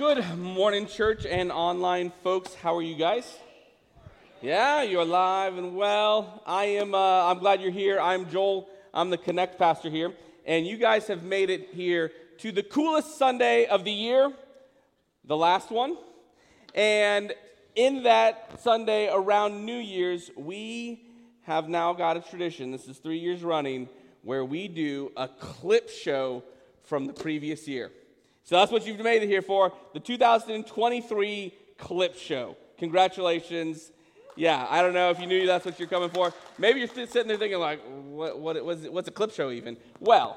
Good morning, church and online folks. How are you guys? Yeah, you're alive and well. I am. Uh, I'm glad you're here. I'm Joel. I'm the Connect pastor here, and you guys have made it here to the coolest Sunday of the year, the last one. And in that Sunday around New Year's, we have now got a tradition. This is three years running, where we do a clip show from the previous year. So that's what you've made it here for the 2023 Clip Show. Congratulations. Yeah, I don't know if you knew that's what you're coming for. Maybe you're sitting there thinking, like, what, what, what's a clip show even? Well,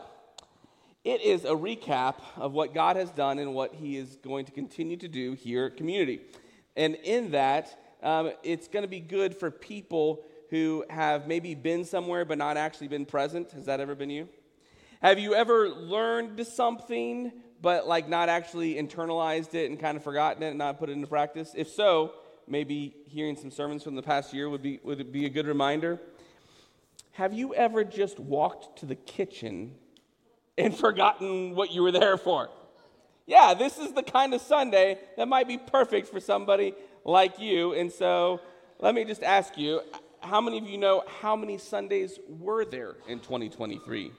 it is a recap of what God has done and what He is going to continue to do here at Community. And in that, um, it's going to be good for people who have maybe been somewhere but not actually been present. Has that ever been you? Have you ever learned something but like not actually internalized it and kind of forgotten it and not put it into practice? If so, maybe hearing some sermons from the past year would be, would be a good reminder. Have you ever just walked to the kitchen and forgotten what you were there for? Yeah, this is the kind of Sunday that might be perfect for somebody like you. And so let me just ask you how many of you know how many Sundays were there in 2023?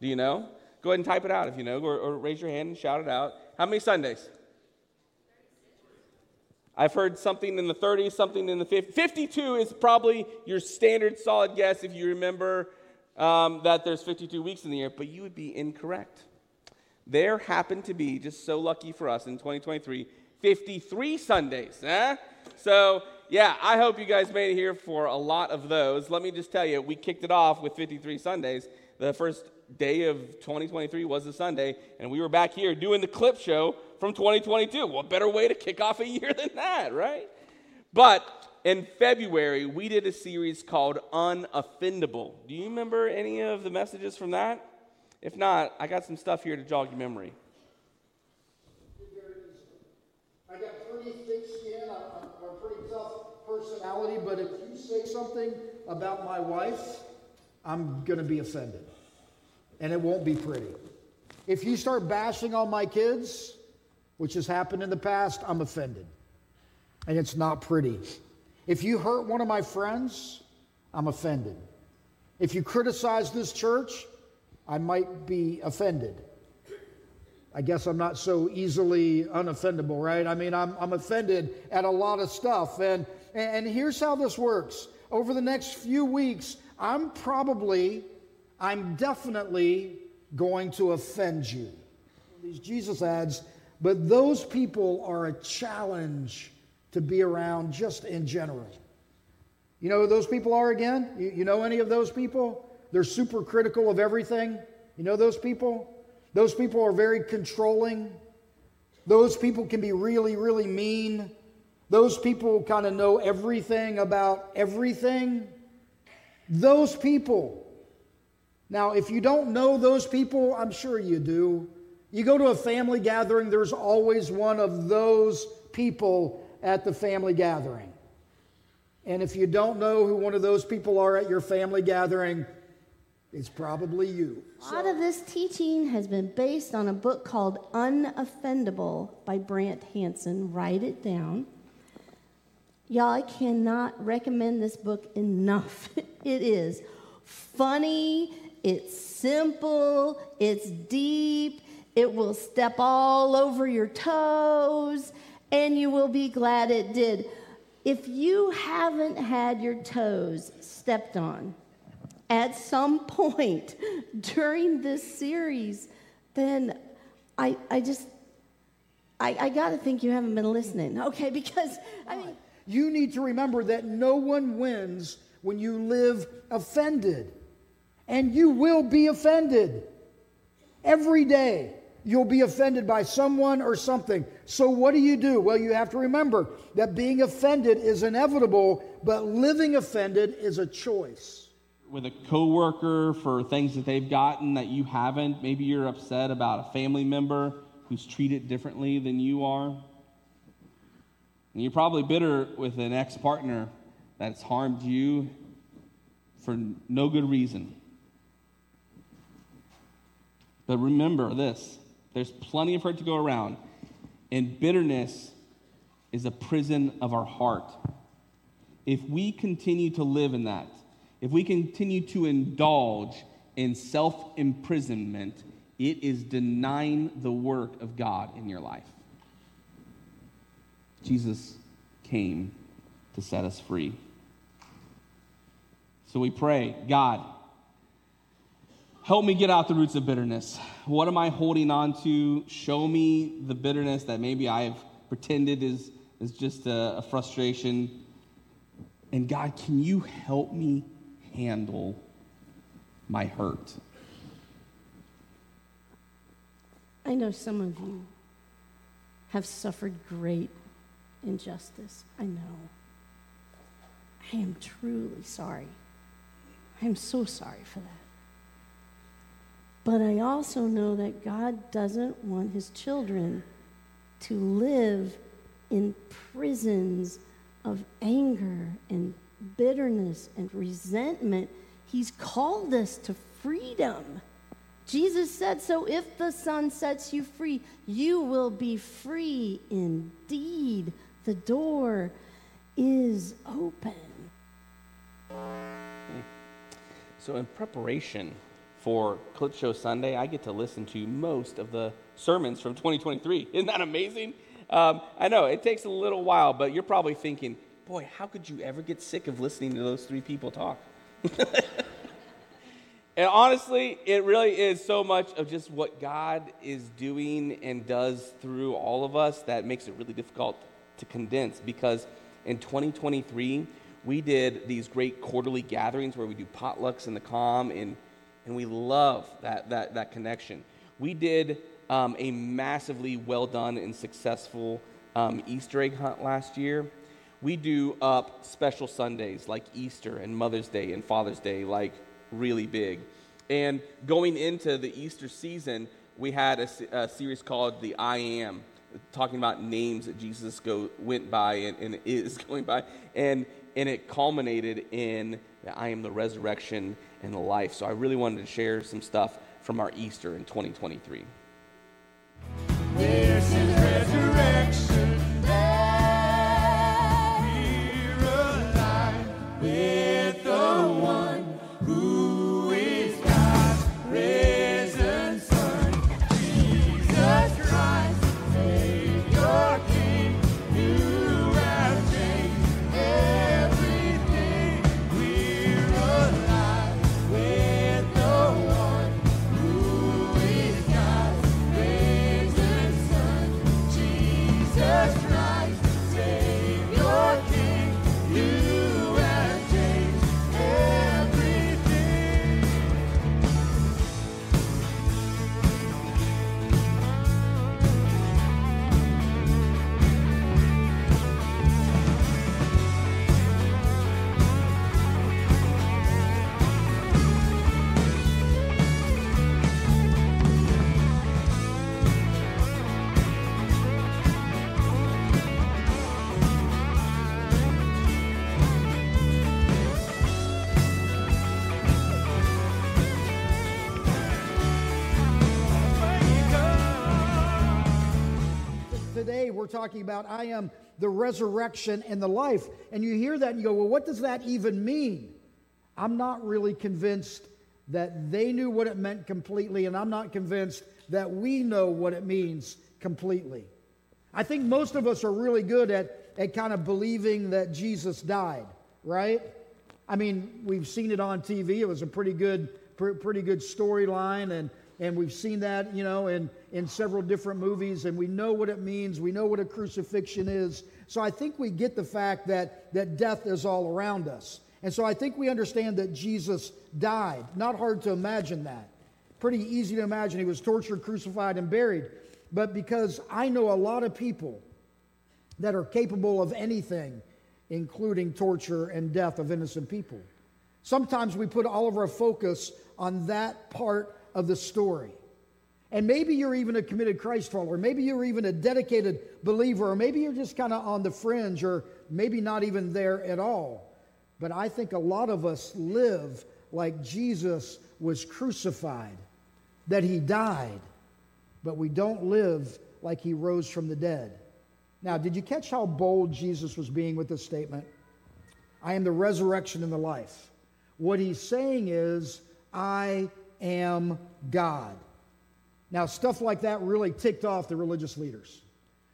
Do you know? Go ahead and type it out if you know, or, or raise your hand and shout it out. How many Sundays? I've heard something in the 30s, something in the 50s. 52 is probably your standard solid guess if you remember um, that there's 52 weeks in the year, but you would be incorrect. There happened to be, just so lucky for us in 2023, 53 Sundays. Eh? So, yeah, I hope you guys made it here for a lot of those. Let me just tell you, we kicked it off with 53 Sundays. The first day of 2023 was a Sunday, and we were back here doing the clip show from 2022. What better way to kick off a year than that, right? But in February, we did a series called Unoffendable. Do you remember any of the messages from that? If not, I got some stuff here to jog your memory. I got pretty thick skin. I'm, I'm a pretty tough personality, but if you say something about my wife, I'm going to be offended and it won't be pretty. If you start bashing on my kids, which has happened in the past, I'm offended. And it's not pretty. If you hurt one of my friends, I'm offended. If you criticize this church, I might be offended. I guess I'm not so easily unoffendable, right? I mean, I'm, I'm offended at a lot of stuff. And, and here's how this works over the next few weeks, I'm probably I'm definitely going to offend you. Jesus ads, but those people are a challenge to be around just in general. You know who those people are again? You, you know any of those people? They're super critical of everything. You know those people? Those people are very controlling. Those people can be really, really mean. Those people kind of know everything about everything. Those people now, if you don't know those people, I'm sure you do. You go to a family gathering, there's always one of those people at the family gathering. And if you don't know who one of those people are at your family gathering, it's probably you. A lot of this teaching has been based on a book called Unoffendable by Brant Hansen. Write it down. Y'all, I cannot recommend this book enough. it is funny, it's simple, it's deep, it will step all over your toes, and you will be glad it did. If you haven't had your toes stepped on at some point during this series, then I, I just, I, I got to think you haven't been listening, okay? Because, I mean, you need to remember that no one wins when you live offended and you will be offended. Every day, you'll be offended by someone or something. So, what do you do? Well, you have to remember that being offended is inevitable, but living offended is a choice. With a coworker for things that they've gotten that you haven't, maybe you're upset about a family member who's treated differently than you are. And you're probably bitter with an ex partner that's harmed you for no good reason. But remember this there's plenty of hurt to go around. And bitterness is a prison of our heart. If we continue to live in that, if we continue to indulge in self imprisonment, it is denying the work of God in your life. Jesus came to set us free. So we pray, God, help me get out the roots of bitterness. What am I holding on to? Show me the bitterness that maybe I've pretended is, is just a, a frustration. And God, can you help me handle my hurt? I know some of you have suffered great injustice. I know. I am truly sorry. I am so sorry for that. But I also know that God doesn't want his children to live in prisons of anger and bitterness and resentment. He's called us to freedom. Jesus said, So if the Son sets you free, you will be free indeed. The door is open. So, in preparation for Clip Show Sunday, I get to listen to most of the sermons from 2023. Isn't that amazing? Um, I know it takes a little while, but you're probably thinking, boy, how could you ever get sick of listening to those three people talk? and honestly, it really is so much of just what God is doing and does through all of us that makes it really difficult to condense because in 2023, we did these great quarterly gatherings where we do potlucks in the calm, and, and we love that, that, that connection. We did um, a massively well done and successful um, Easter egg hunt last year. We do up special Sundays like Easter and Mother's Day and Father's Day, like really big. And going into the Easter season, we had a, a series called The I Am, talking about names that Jesus go, went by and, and is going by. And and it culminated in I am the resurrection and the life. So I really wanted to share some stuff from our Easter in 2023. We're talking about, I am the resurrection and the life. And you hear that and you go, well, what does that even mean? I'm not really convinced that they knew what it meant completely, and I'm not convinced that we know what it means completely. I think most of us are really good at, at kind of believing that Jesus died, right? I mean, we've seen it on TV. It was a pretty good, pretty good storyline, and and we've seen that, you know, in, in several different movies, and we know what it means. We know what a crucifixion is. So I think we get the fact that, that death is all around us. And so I think we understand that Jesus died. Not hard to imagine that. Pretty easy to imagine. He was tortured, crucified, and buried. But because I know a lot of people that are capable of anything, including torture and death of innocent people. Sometimes we put all of our focus on that part of the story. And maybe you're even a committed Christ follower. Maybe you're even a dedicated believer. Or maybe you're just kind of on the fringe or maybe not even there at all. But I think a lot of us live like Jesus was crucified, that he died, but we don't live like he rose from the dead. Now, did you catch how bold Jesus was being with this statement? I am the resurrection and the life. What he's saying is, I am God. Now, stuff like that really ticked off the religious leaders.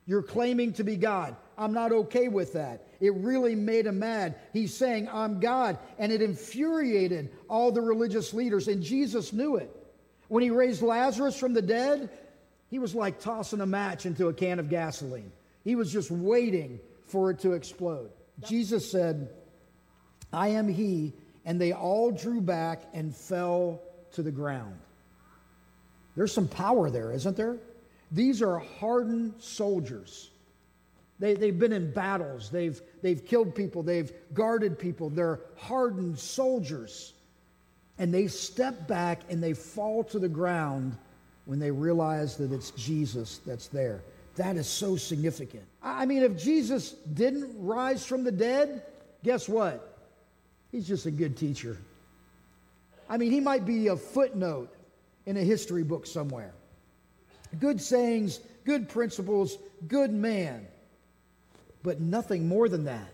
You're claiming to be God. I'm not okay with that. It really made him mad. He's saying, I'm God. And it infuriated all the religious leaders, and Jesus knew it. When he raised Lazarus from the dead, he was like tossing a match into a can of gasoline. He was just waiting for it to explode. Jesus said, I am he, and they all drew back and fell to the ground. There's some power there, isn't there? These are hardened soldiers. They, they've been in battles, they've, they've killed people, they've guarded people. They're hardened soldiers. And they step back and they fall to the ground when they realize that it's Jesus that's there. That is so significant. I mean, if Jesus didn't rise from the dead, guess what? He's just a good teacher. I mean, he might be a footnote in a history book somewhere. Good sayings, good principles, good man. But nothing more than that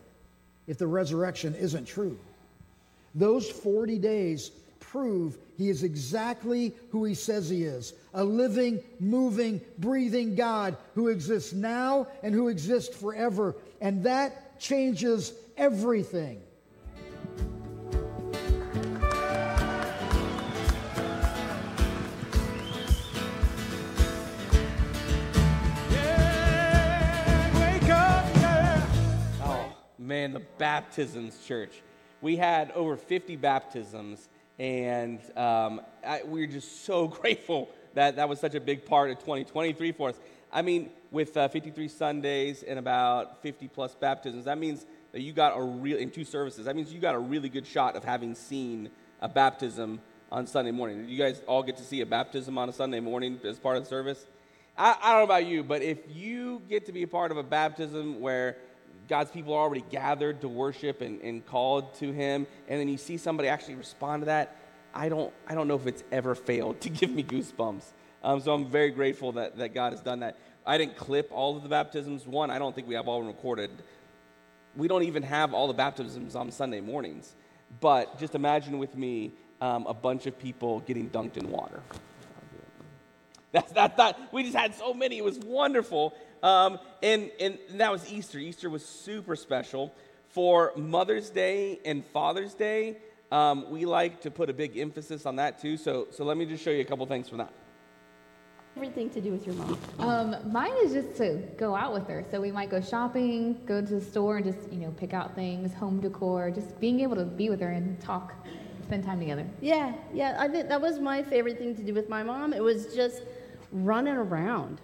if the resurrection isn't true. Those 40 days prove he is exactly who he says he is a living, moving, breathing God who exists now and who exists forever. And that changes everything. Man, the baptisms church. We had over 50 baptisms, and um, I, we are just so grateful that that was such a big part of 2023 for us. I mean, with uh, 53 Sundays and about 50 plus baptisms, that means that you got a real, in two services, that means you got a really good shot of having seen a baptism on Sunday morning. You guys all get to see a baptism on a Sunday morning as part of the service? I, I don't know about you, but if you get to be a part of a baptism where God's people are already gathered to worship and, and called to Him, and then you see somebody actually respond to that, I don't, I don't know if it's ever failed to give me goosebumps. Um, so I'm very grateful that, that God has done that. I didn't clip all of the baptisms. One, I don't think we have all recorded. We don't even have all the baptisms on Sunday mornings. But just imagine with me um, a bunch of people getting dunked in water. That's that, that. We just had so many. It was wonderful. Um, and, and that was Easter. Easter was super special. For Mother's Day and Father's Day, um, we like to put a big emphasis on that too. So, so let me just show you a couple things from that. Everything to do with your mom. Um, mine is just to go out with her. So we might go shopping, go to the store, and just you know pick out things, home decor, just being able to be with her and talk, spend time together. Yeah, yeah. I think that was my favorite thing to do with my mom. It was just running around,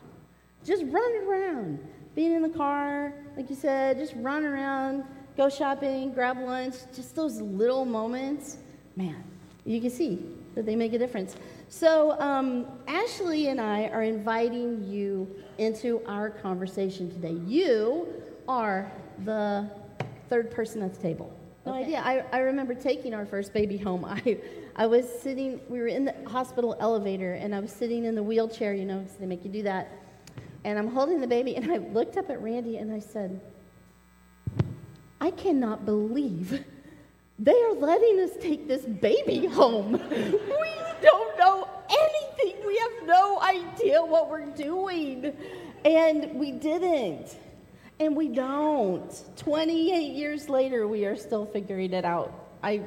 just running around, being in the car, like you said, just run around, go shopping, grab lunch. Just those little moments, man. You can see that they make a difference. So, um, Ashley and I are inviting you into our conversation today. You are the third person at the table. No Okay. idea. I, I remember taking our first baby home. I, I was sitting, we were in the hospital elevator, and I was sitting in the wheelchair, you know, 'cause they make you do that. And I'm holding the baby, and I looked up at Randy and I said, I cannot believe they are letting us take this baby home. we don't know anything. We have no idea what we're doing. And we didn't. And we don't. 28 years later, we are still figuring it out. I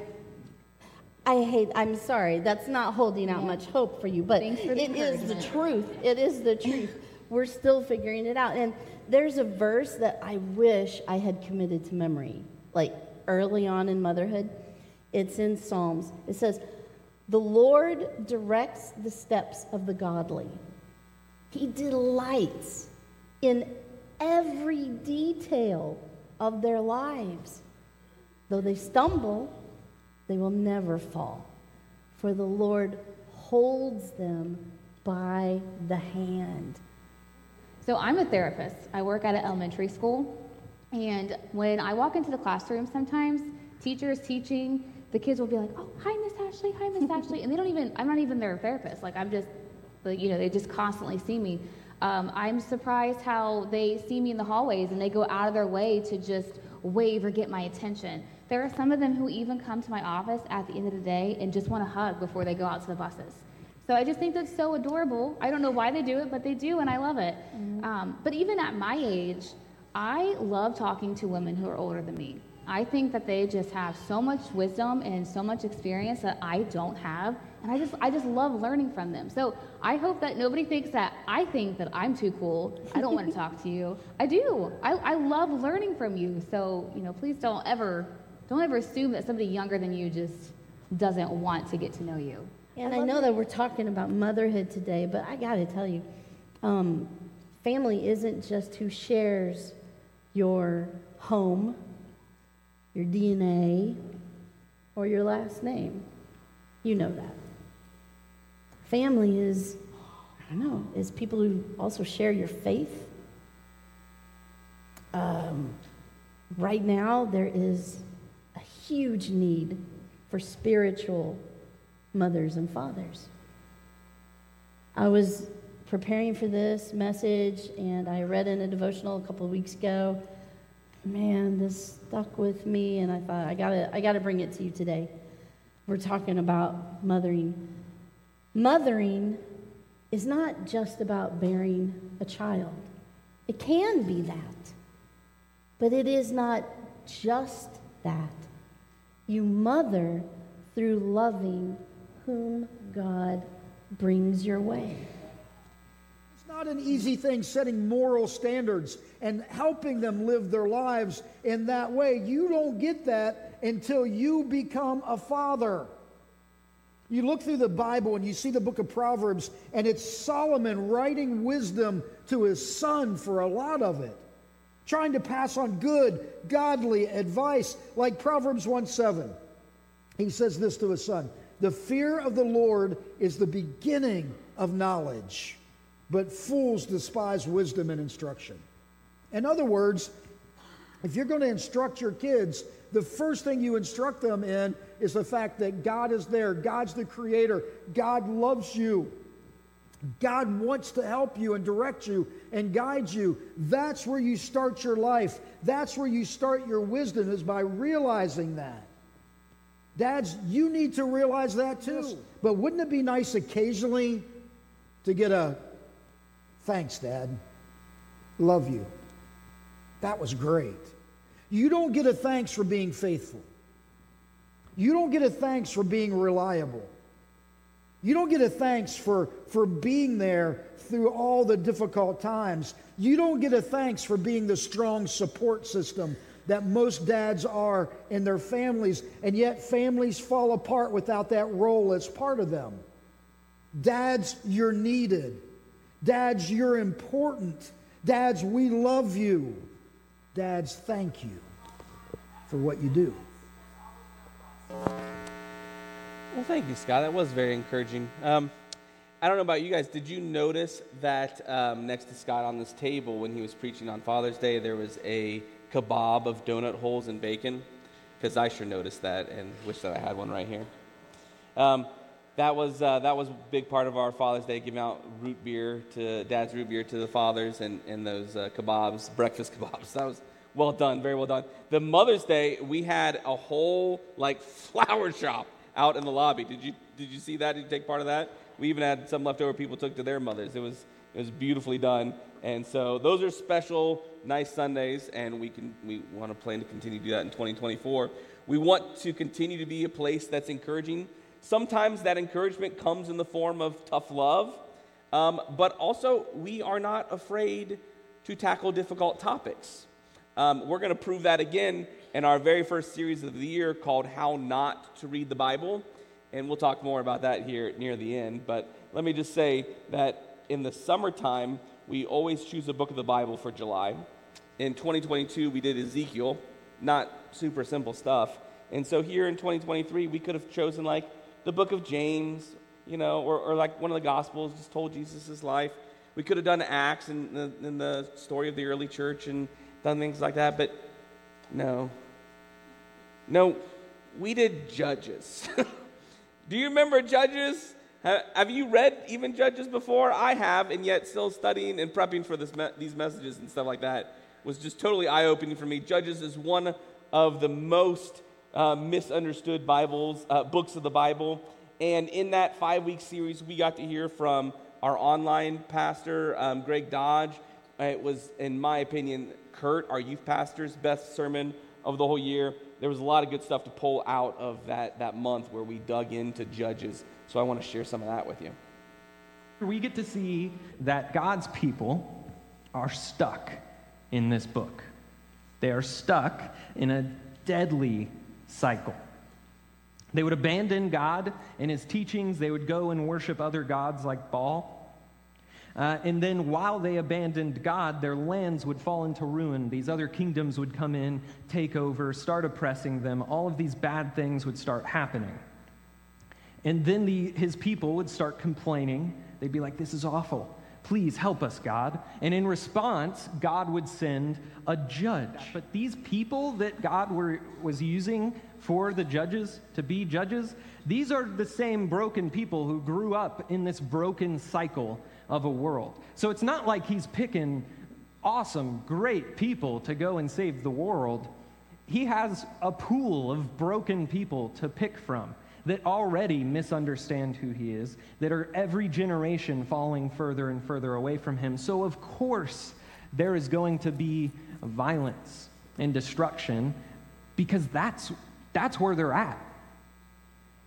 I hate, I'm sorry, that's not holding out much hope for you, but for the it is the truth. It is the truth. We're still figuring it out. And there's a verse that I wish I had committed to memory, like early on in motherhood. It's in Psalms. It says, The Lord directs the steps of the godly. He delights in every detail of their lives. Though they stumble, they will never fall, for the Lord holds them by the hand. So I'm a therapist. I work at an elementary school, and when I walk into the classroom, sometimes teachers teaching, the kids will be like, "Oh, hi, Miss Ashley. Hi, Miss Ashley," and they don't even. I'm not even their therapist. Like I'm just, you know, they just constantly see me. Um, I'm surprised how they see me in the hallways and they go out of their way to just wave or get my attention. There are some of them who even come to my office at the end of the day and just want to hug before they go out to the buses. So I just think that's so adorable. I don't know why they do it, but they do, and I love it. Mm-hmm. Um, but even at my age, I love talking to women who are older than me. I think that they just have so much wisdom and so much experience that I don't have, and I just I just love learning from them. So I hope that nobody thinks that I think that I'm too cool. I don't want to talk to you. I do. I, I love learning from you. So you know, please don't ever don't ever assume that somebody younger than you just doesn't want to get to know you. And I, I know that we're talking about motherhood today, but I got to tell you, um, family isn't just who shares your home your DNA, or your last name. You know that. Family is, I don't know, is people who also share your faith. Um, right now, there is a huge need for spiritual mothers and fathers. I was preparing for this message and I read in a devotional a couple of weeks ago man, this stuck with me, and I thought, I gotta, I gotta bring it to you today. We're talking about mothering. Mothering is not just about bearing a child, it can be that, but it is not just that. You mother through loving whom God brings your way It's not an easy thing setting moral standards and helping them live their lives in that way. You don't get that until you become a father. You look through the Bible and you see the book of Proverbs, and it's Solomon writing wisdom to his son for a lot of it, trying to pass on good, godly advice, like Proverbs 1 7. He says this to his son The fear of the Lord is the beginning of knowledge but fools despise wisdom and instruction. In other words, if you're going to instruct your kids, the first thing you instruct them in is the fact that God is there, God's the creator, God loves you. God wants to help you and direct you and guide you. That's where you start your life. That's where you start your wisdom, is by realizing that. Dads, you need to realize that too. But wouldn't it be nice occasionally to get a Thanks, Dad. Love you. That was great. You don't get a thanks for being faithful. You don't get a thanks for being reliable. You don't get a thanks for, for being there through all the difficult times. You don't get a thanks for being the strong support system that most dads are in their families, and yet families fall apart without that role as part of them. Dads, you're needed. Dads, you're important. Dads, we love you. Dads, thank you for what you do. Well, thank you, Scott. That was very encouraging. Um, I don't know about you guys. Did you notice that um, next to Scott on this table, when he was preaching on Father's Day, there was a kebab of donut holes and bacon? Because I sure noticed that and wish that I had one right here. Um, that was uh, that was a big part of our Father's Day, giving out root beer to Dad's root beer to the fathers and, and those uh, kebabs, breakfast kebabs. That was well done, very well done. The Mother's Day, we had a whole like flower shop out in the lobby. Did you did you see that? Did you take part of that? We even had some leftover people took to their mothers. It was it was beautifully done. And so those are special, nice Sundays, and we can we want to plan to continue to do that in 2024. We want to continue to be a place that's encouraging Sometimes that encouragement comes in the form of tough love, um, but also we are not afraid to tackle difficult topics. Um, we're going to prove that again in our very first series of the year called How Not to Read the Bible. And we'll talk more about that here near the end. But let me just say that in the summertime, we always choose a book of the Bible for July. In 2022, we did Ezekiel, not super simple stuff. And so here in 2023, we could have chosen like the book of James, you know, or, or like one of the Gospels, just told Jesus' life. We could have done Acts and the, and the story of the early church and done things like that, but no. No, we did Judges. Do you remember Judges? Ha- Have you read even Judges before? I have, and yet still studying and prepping for me- these messages and stuff like that was just totally eye opening for me. Judges is one of the most uh, misunderstood Bibles, uh, books of the Bible. And in that five week series, we got to hear from our online pastor, um, Greg Dodge. It was, in my opinion, Kurt, our youth pastor's best sermon of the whole year. There was a lot of good stuff to pull out of that, that month where we dug into Judges. So I want to share some of that with you. We get to see that God's people are stuck in this book. They are stuck in a deadly cycle. They would abandon God and his teachings, they would go and worship other gods like Baal. Uh, and then while they abandoned God, their lands would fall into ruin. These other kingdoms would come in, take over, start oppressing them. All of these bad things would start happening. And then the, his people would start complaining. They'd be like, This is awful. Please help us, God. And in response, God would send a judge. But these people that God were, was using for the judges to be judges, these are the same broken people who grew up in this broken cycle of a world. So it's not like he's picking awesome, great people to go and save the world. He has a pool of broken people to pick from that already misunderstand who he is, that are every generation falling further and further away from him. So, of course, there is going to be violence and destruction because that's, that's where they're at.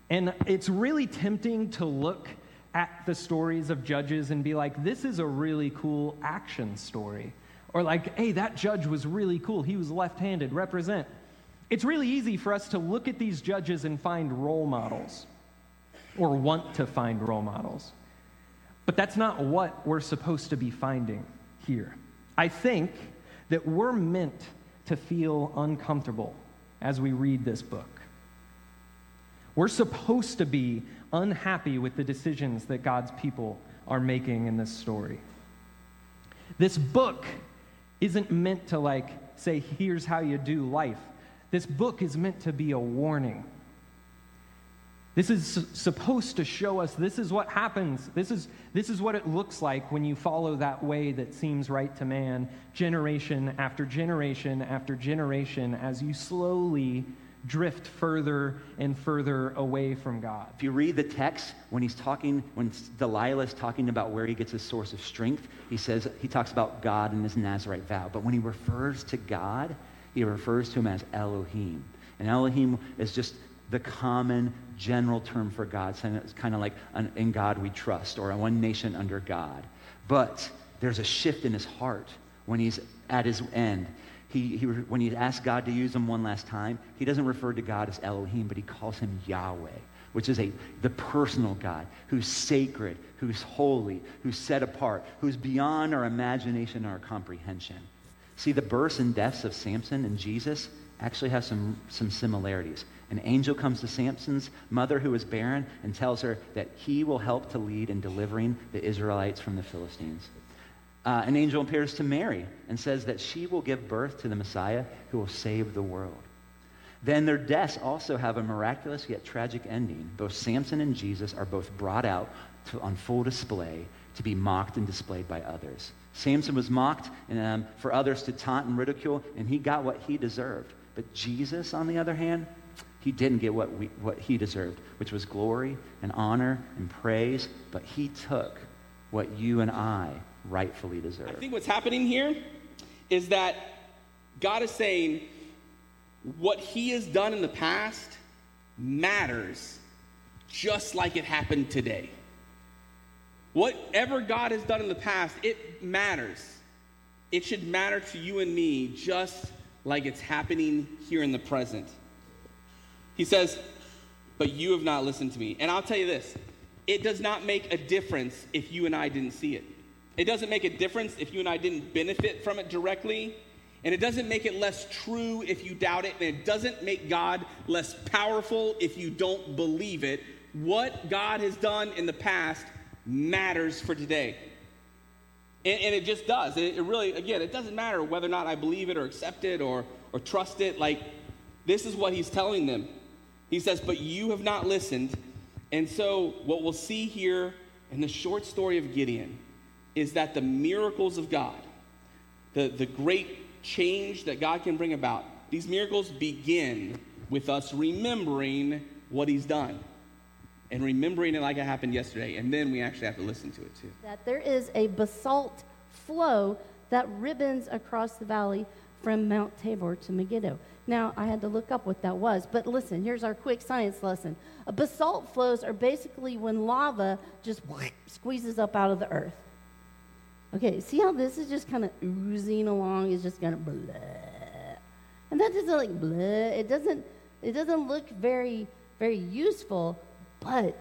And it's really tempting to look at the stories of judges and be like, this is a really cool action story. Or like, hey, that judge was really cool. He was left handed, represent. It's really easy for us to look at these judges and find role models or want to find role models. But that's not what we're supposed to be finding here. I think that we're meant to feel uncomfortable as we read this book. We're supposed to be unhappy with the decisions that God's people are making in this story. This book isn't meant to, like, say, here's how you do life. This book is meant to be a warning. This is supposed to show us this is what happens. This is, this is what it looks like when you follow that way that seems right to man, generation after generation after generation, as you slowly drift further and further away from God. If you read the text, when he's talking, when Delilah is talking about where he gets his source of strength, he says, he talks about God and his Nazarite vow. But when he refers to God, he refers to him as Elohim. And Elohim is just the common general term for God. So It's kind of like an, in God we trust or one nation under God. But there's a shift in his heart when he's at his end. He, he, when he asks God to use him one last time, he doesn't refer to God as Elohim, but he calls him Yahweh, which is a, the personal God who's sacred, who's holy, who's set apart, who's beyond our imagination or our comprehension. See, the births and deaths of Samson and Jesus actually have some, some similarities. An angel comes to Samson's mother who is barren and tells her that he will help to lead in delivering the Israelites from the Philistines. Uh, an angel appears to Mary and says that she will give birth to the Messiah who will save the world. Then their deaths also have a miraculous yet tragic ending. Both Samson and Jesus are both brought out to, on full display to be mocked and displayed by others. Samson was mocked and, um, for others to taunt and ridicule, and he got what he deserved. But Jesus, on the other hand, he didn't get what, we, what he deserved, which was glory and honor and praise, but he took what you and I rightfully deserve. I think what's happening here is that God is saying what he has done in the past matters just like it happened today. Whatever God has done in the past, it matters. It should matter to you and me just like it's happening here in the present. He says, But you have not listened to me. And I'll tell you this it does not make a difference if you and I didn't see it. It doesn't make a difference if you and I didn't benefit from it directly. And it doesn't make it less true if you doubt it. And it doesn't make God less powerful if you don't believe it. What God has done in the past matters for today. And, and it just does. It, it, really, again, it doesn't matter whether or not I believe it or accept it or, or trust it. Like, this is what he's telling them. He says, But you have not listened, And so, what we'll see here in the short story of Gideon is that the miracles of God, the, the great change that God can bring about, these miracles begin with us remembering what He's done and remembering it like it happened yesterday. And then we actually have to listen to it too. That there is a basalt flow that ribbons across the valley from Mount Tabor to Megiddo. Now, I had to look up what that was, but listen, here's our quick science lesson. A basalt flows are basically when lava just squeezes up out of the earth. Okay, see how this is just kind of oozing along, it's just kind of blah. And that doesn't like blah, it doesn't it doesn't look very very useful, but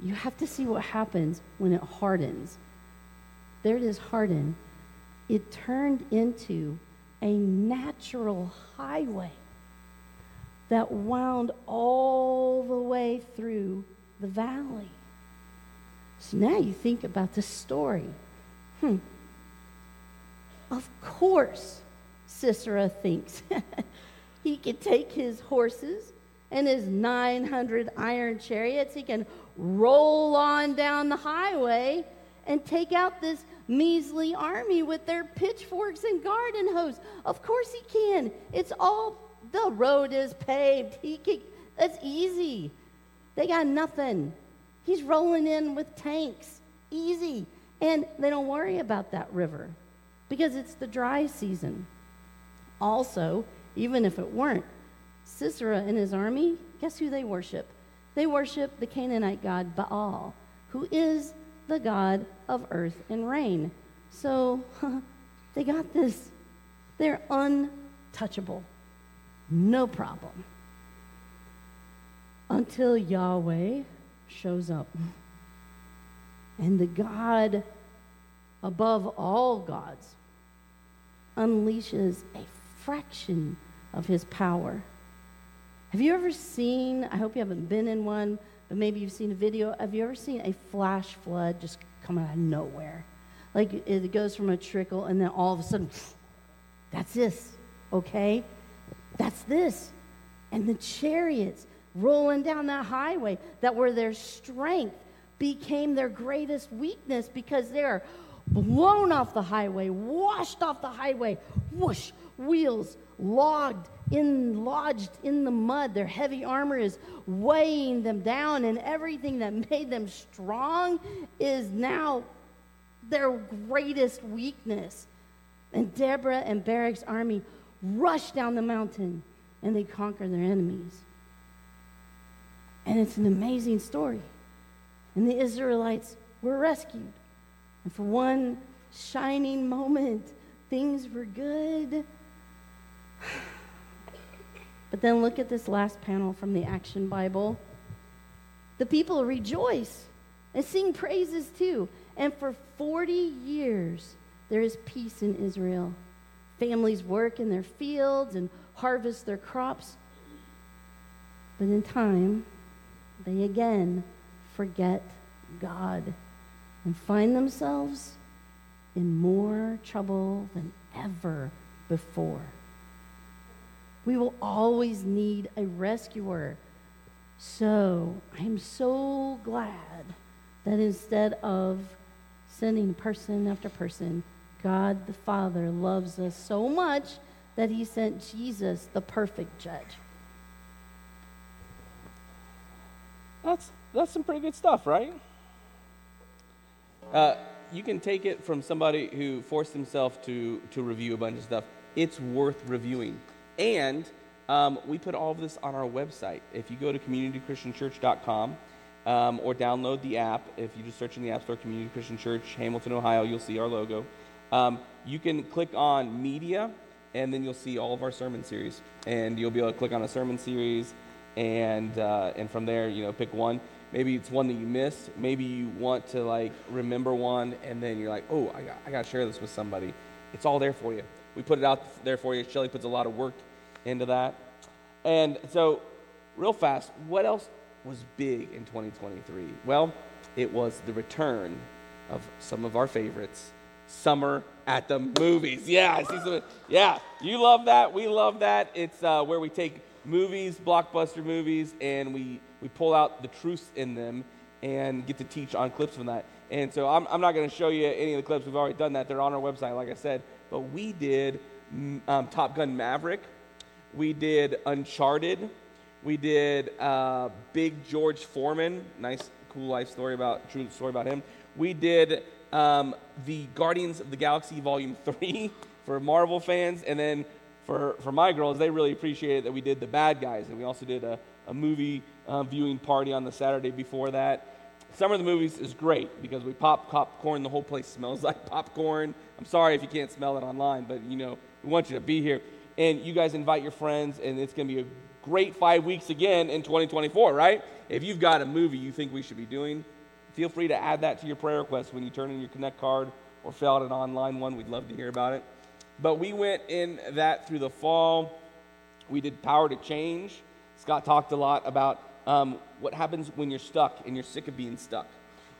you have to see what happens when it hardens. There it is hardened. It turned into a natural highway that wound all the way through the valley. So now you think about the story. Hmm. Of course, Sisera thinks he could take his horses and his 900 iron chariots, he can roll on down the highway and take out this measly army with their pitchforks and garden hose. Of course he can. It's all the road is paved. He can, that's easy. They got nothing. He's rolling in with tanks. Easy. And they don't worry about that river because it's the dry season. Also, even if it weren't, Sisera and his army, guess who they worship? They worship the Canaanite god Baal, who is the God of earth and rain. So they got this. They're untouchable. No problem. Until Yahweh shows up. And the God above all gods unleashes a fraction of his power. Have you ever seen, I hope you haven't been in one, but maybe you've seen a video. Have you ever seen a flash flood just come out of nowhere? Like it goes from a trickle and then all of a sudden, that's this, okay? That's this. And the chariots rolling down that highway that were their strength became their greatest weakness because they're blown off the highway, washed off the highway, whoosh, wheels logged in, lodged in the mud. Their heavy armor is weighing them down, and everything that made them strong is now their greatest weakness. And Deborah and Barak's army rush down the mountain and they conquer their enemies. And it's an amazing story. And the Israelites were rescued. And for one shining moment, things were good. But then look at this last panel from the Action Bible. The people rejoice and sing praises too. And for 40 years, there is peace in Israel. Families work in their fields and harvest their crops. But in time, they again forget God and find themselves in more trouble than ever before. We will always need a rescuer. So I'm so glad that instead of sending person after person, God the Father loves us so much that he sent Jesus, the perfect judge. That's, that's some pretty good stuff, right? Uh, you can take it from somebody who forced himself to, to review a bunch of stuff. It's worth reviewing. And um, we put all of this on our website. If you go to communitychristianchurch.com um, or download the app, if you just search in the App Store, Community Christian Church, Hamilton, Ohio, you'll see our logo. Um, you can click on media, and then you'll see all of our sermon series. And you'll be able to click on a sermon series, and, uh, and from there, you know, pick one. Maybe it's one that you missed. Maybe you want to like remember one, and then you're like, oh, I got, I got to share this with somebody. It's all there for you. We put it out there for you. Shelly puts a lot of work into that. And so, real fast, what else was big in 2023? Well, it was the return of some of our favorites summer at the movies. Yeah, I see some. Yeah, you love that. We love that. It's uh, where we take movies, blockbuster movies, and we we pull out the truths in them and get to teach on clips from that. And so I'm, I'm not going to show you any of the clips. We've already done that. They're on our website, like I said. But we did um, Top Gun Maverick. We did Uncharted. We did uh, Big George Foreman. Nice, cool life story about, true story about him. We did um, the Guardians of the Galaxy Volume 3 for Marvel fans. And then for, for my girls, they really appreciated that we did The Bad Guys. And we also did a, a movie uh, viewing party on the Saturday before that. Summer of the Movies is great because we pop popcorn. The whole place smells like popcorn. I'm sorry if you can't smell it online, but you know, we want you to be here. And you guys invite your friends, and it's going to be a great five weeks again in 2024, right? If you've got a movie you think we should be doing, feel free to add that to your prayer request when you turn in your Connect card or fill out an online one. We'd love to hear about it. But we went in that through the fall. We did Power to Change. Scott talked a lot about um, what happens when you're stuck and you're sick of being stuck.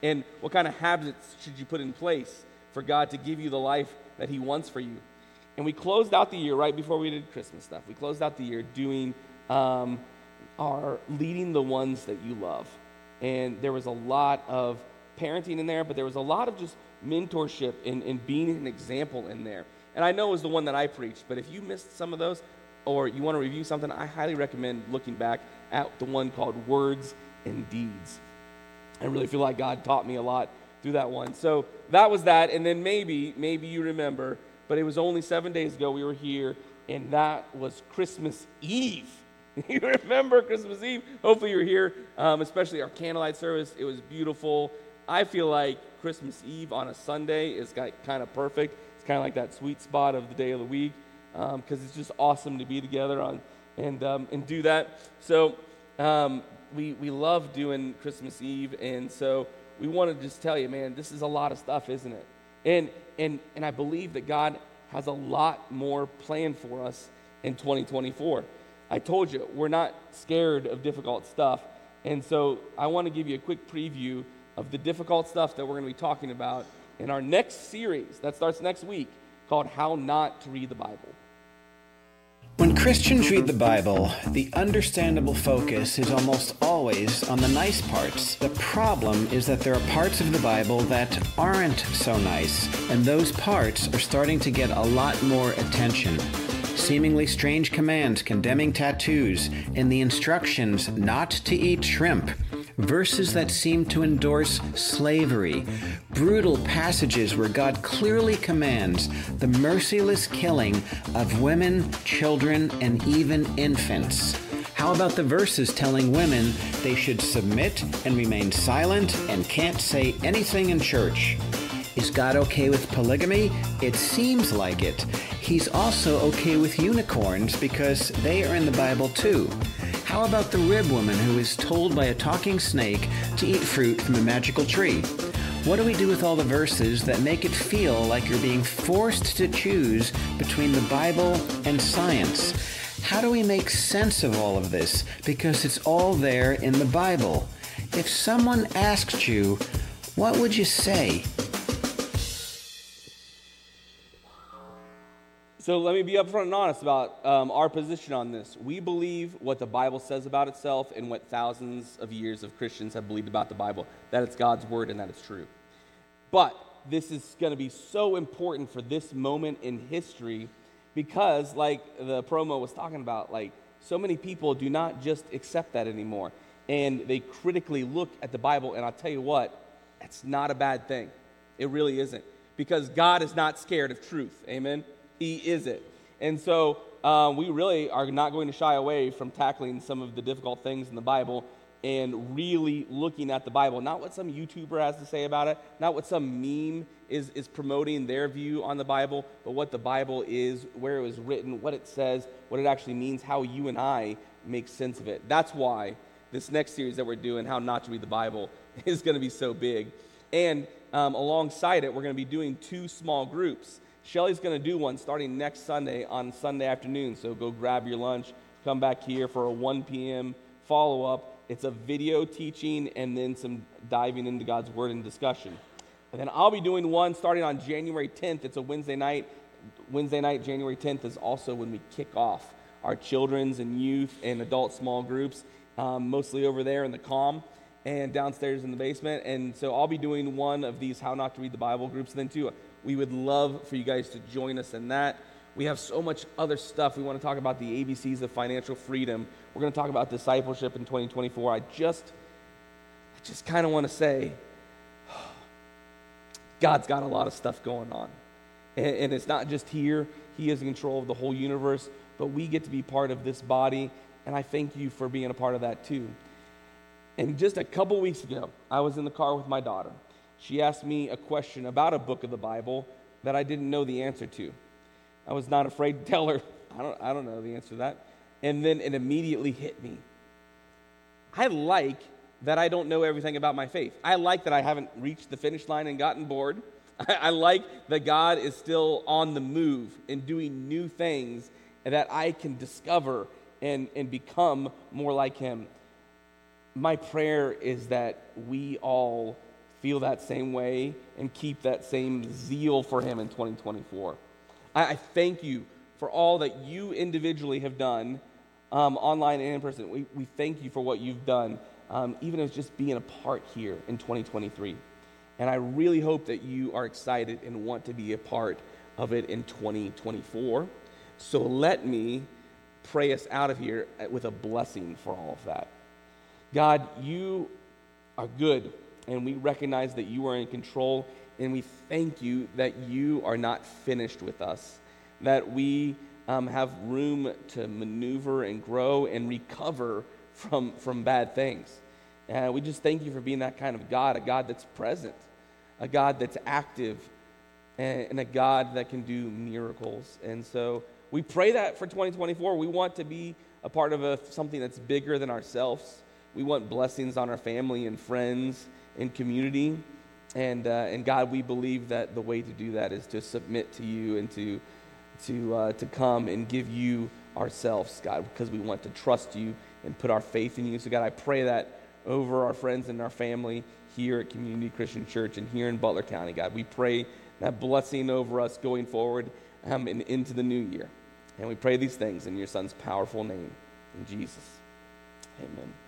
And what kind of habits should you put in place for God to give you the life that He wants for you? And we closed out the year right before we did Christmas stuff. We closed out the year doing um, our leading the ones that you love. And there was a lot of parenting in there, but there was a lot of just mentorship and, and being an example in there. And I know it was the one that I preached, but if you missed some of those or you want to review something, I highly recommend looking back at the one called Words and Deeds. I really feel like God taught me a lot through that one. So that was that. And then maybe, maybe you remember, but it was only seven days ago we were here, and that was Christmas Eve. you remember Christmas Eve? Hopefully you're here, um, especially our candlelight service. It was beautiful. I feel like Christmas Eve on a Sunday is kind of perfect. It's kind of like that sweet spot of the day of the week because um, it's just awesome to be together on and um, and do that. So um, we we love doing Christmas Eve, and so we want to just tell you, man, this is a lot of stuff, isn't it? And and and I believe that God has a lot more planned for us in 2024. I told you we're not scared of difficult stuff, and so I want to give you a quick preview of the difficult stuff that we're going to be talking about in our next series that starts next week called "How Not to Read the Bible." When Christians read the Bible, the understandable focus is almost always on the nice parts. The problem is that there are parts of the Bible that aren't so nice, and those parts are starting to get a lot more attention. Seemingly strange commands condemning tattoos, and the instructions not to eat shrimp verses that seem to endorse slavery, brutal passages where God clearly commands the merciless killing of women, children, and even infants. How about the verses telling women they should submit and remain silent and can't say anything in church? Is God okay with polygamy? It seems like it. He's also okay with unicorns because they are in the Bible too. How about the rib woman who is told by a talking snake to eat fruit from a magical tree? What do we do with all the verses that make it feel like you're being forced to choose between the Bible and science? How do we make sense of all of this? Because it's all there in the Bible. If someone asked you, what would you say? So let me be upfront and honest about um, our position on this. We believe what the Bible says about itself and what thousands of years of Christians have believed about the Bible that it's God's word and that it's true. But this is going to be so important for this moment in history because, like the promo was talking about, like so many people do not just accept that anymore. And they critically look at the Bible, and I'll tell you what, it's not a bad thing. It really isn't. Because God is not scared of truth. Amen? He is it. And so um, we really are not going to shy away from tackling some of the difficult things in the Bible and really looking at the Bible, not what some YouTuber has to say about it, not what some meme is, is promoting their view on the Bible, but what the Bible is, where it was written, what it says, what it actually means, how you and I make sense of it. That's why this next series that we're doing, How Not to Read the Bible, is going to be so big. And um, alongside it, we're going to be doing two small groups. Shelly's going to do one starting next Sunday on Sunday afternoon. So go grab your lunch, come back here for a 1 p.m. follow up. It's a video teaching and then some diving into God's Word and discussion. And then I'll be doing one starting on January 10th. It's a Wednesday night. Wednesday night, January 10th, is also when we kick off our children's and youth and adult small groups. um, mostly over there in the calm and downstairs in the basement. And so I'll be doing one of these How Not to Read the Bible groups then too. We would love for you guys to join us in that. We have so much other stuff. We want to talk about the ABCs of financial freedom. We're going to talk about discipleship in 2024. I just, I just kind of want to say, God's got a lot of stuff going on. And, and it's not just here, He is in control of the whole universe, but we get to be part of this body. And I thank you for being a part of that too. And just a couple weeks ago, I was in the car with my daughter. She asked me a question about a book of the Bible that I didn't know the answer to. I was not afraid to tell her, I don't, I don't know the answer to that. And then it immediately hit me. I like that I don't know everything about my faith. I like that I haven't reached the finish line and gotten bored. I, I like that God is still on the move and doing new things that I can discover and, and become more like Him my prayer is that we all feel that same way and keep that same zeal for Him in 2024. I, I thank you for all that you individually have done, um, online and in person. We, we thank you for what you've done, um, even as just being a part here in 2023. And I really hope that you are excited and want to be a part of it in 2024. So let me pray us out of here with a blessing for all of that. God, you are good, and we recognize that you are in control, and we thank you that you are not finished with us, that we um, have room to maneuver and grow and recover from, from bad things. And we just thank you for being that kind of God, a God that's present, a God that's active, and, and a God that can do miracles. And so we pray that for 2024. We want to be a part of a, something that's bigger than ourselves. We want blessings on our family and friends and community. And, uh, and God, we believe that the way to do that is to submit to you and to, to, uh, to come and give you ourselves, God, because we want to trust you and put our faith in you. So, God, I pray that over our friends and our family here at Community Christian Church and here in Butler County, God. We pray that blessing over us going forward um, and into the new year. And we pray these things in your Son's powerful name. In Jesus. Amen.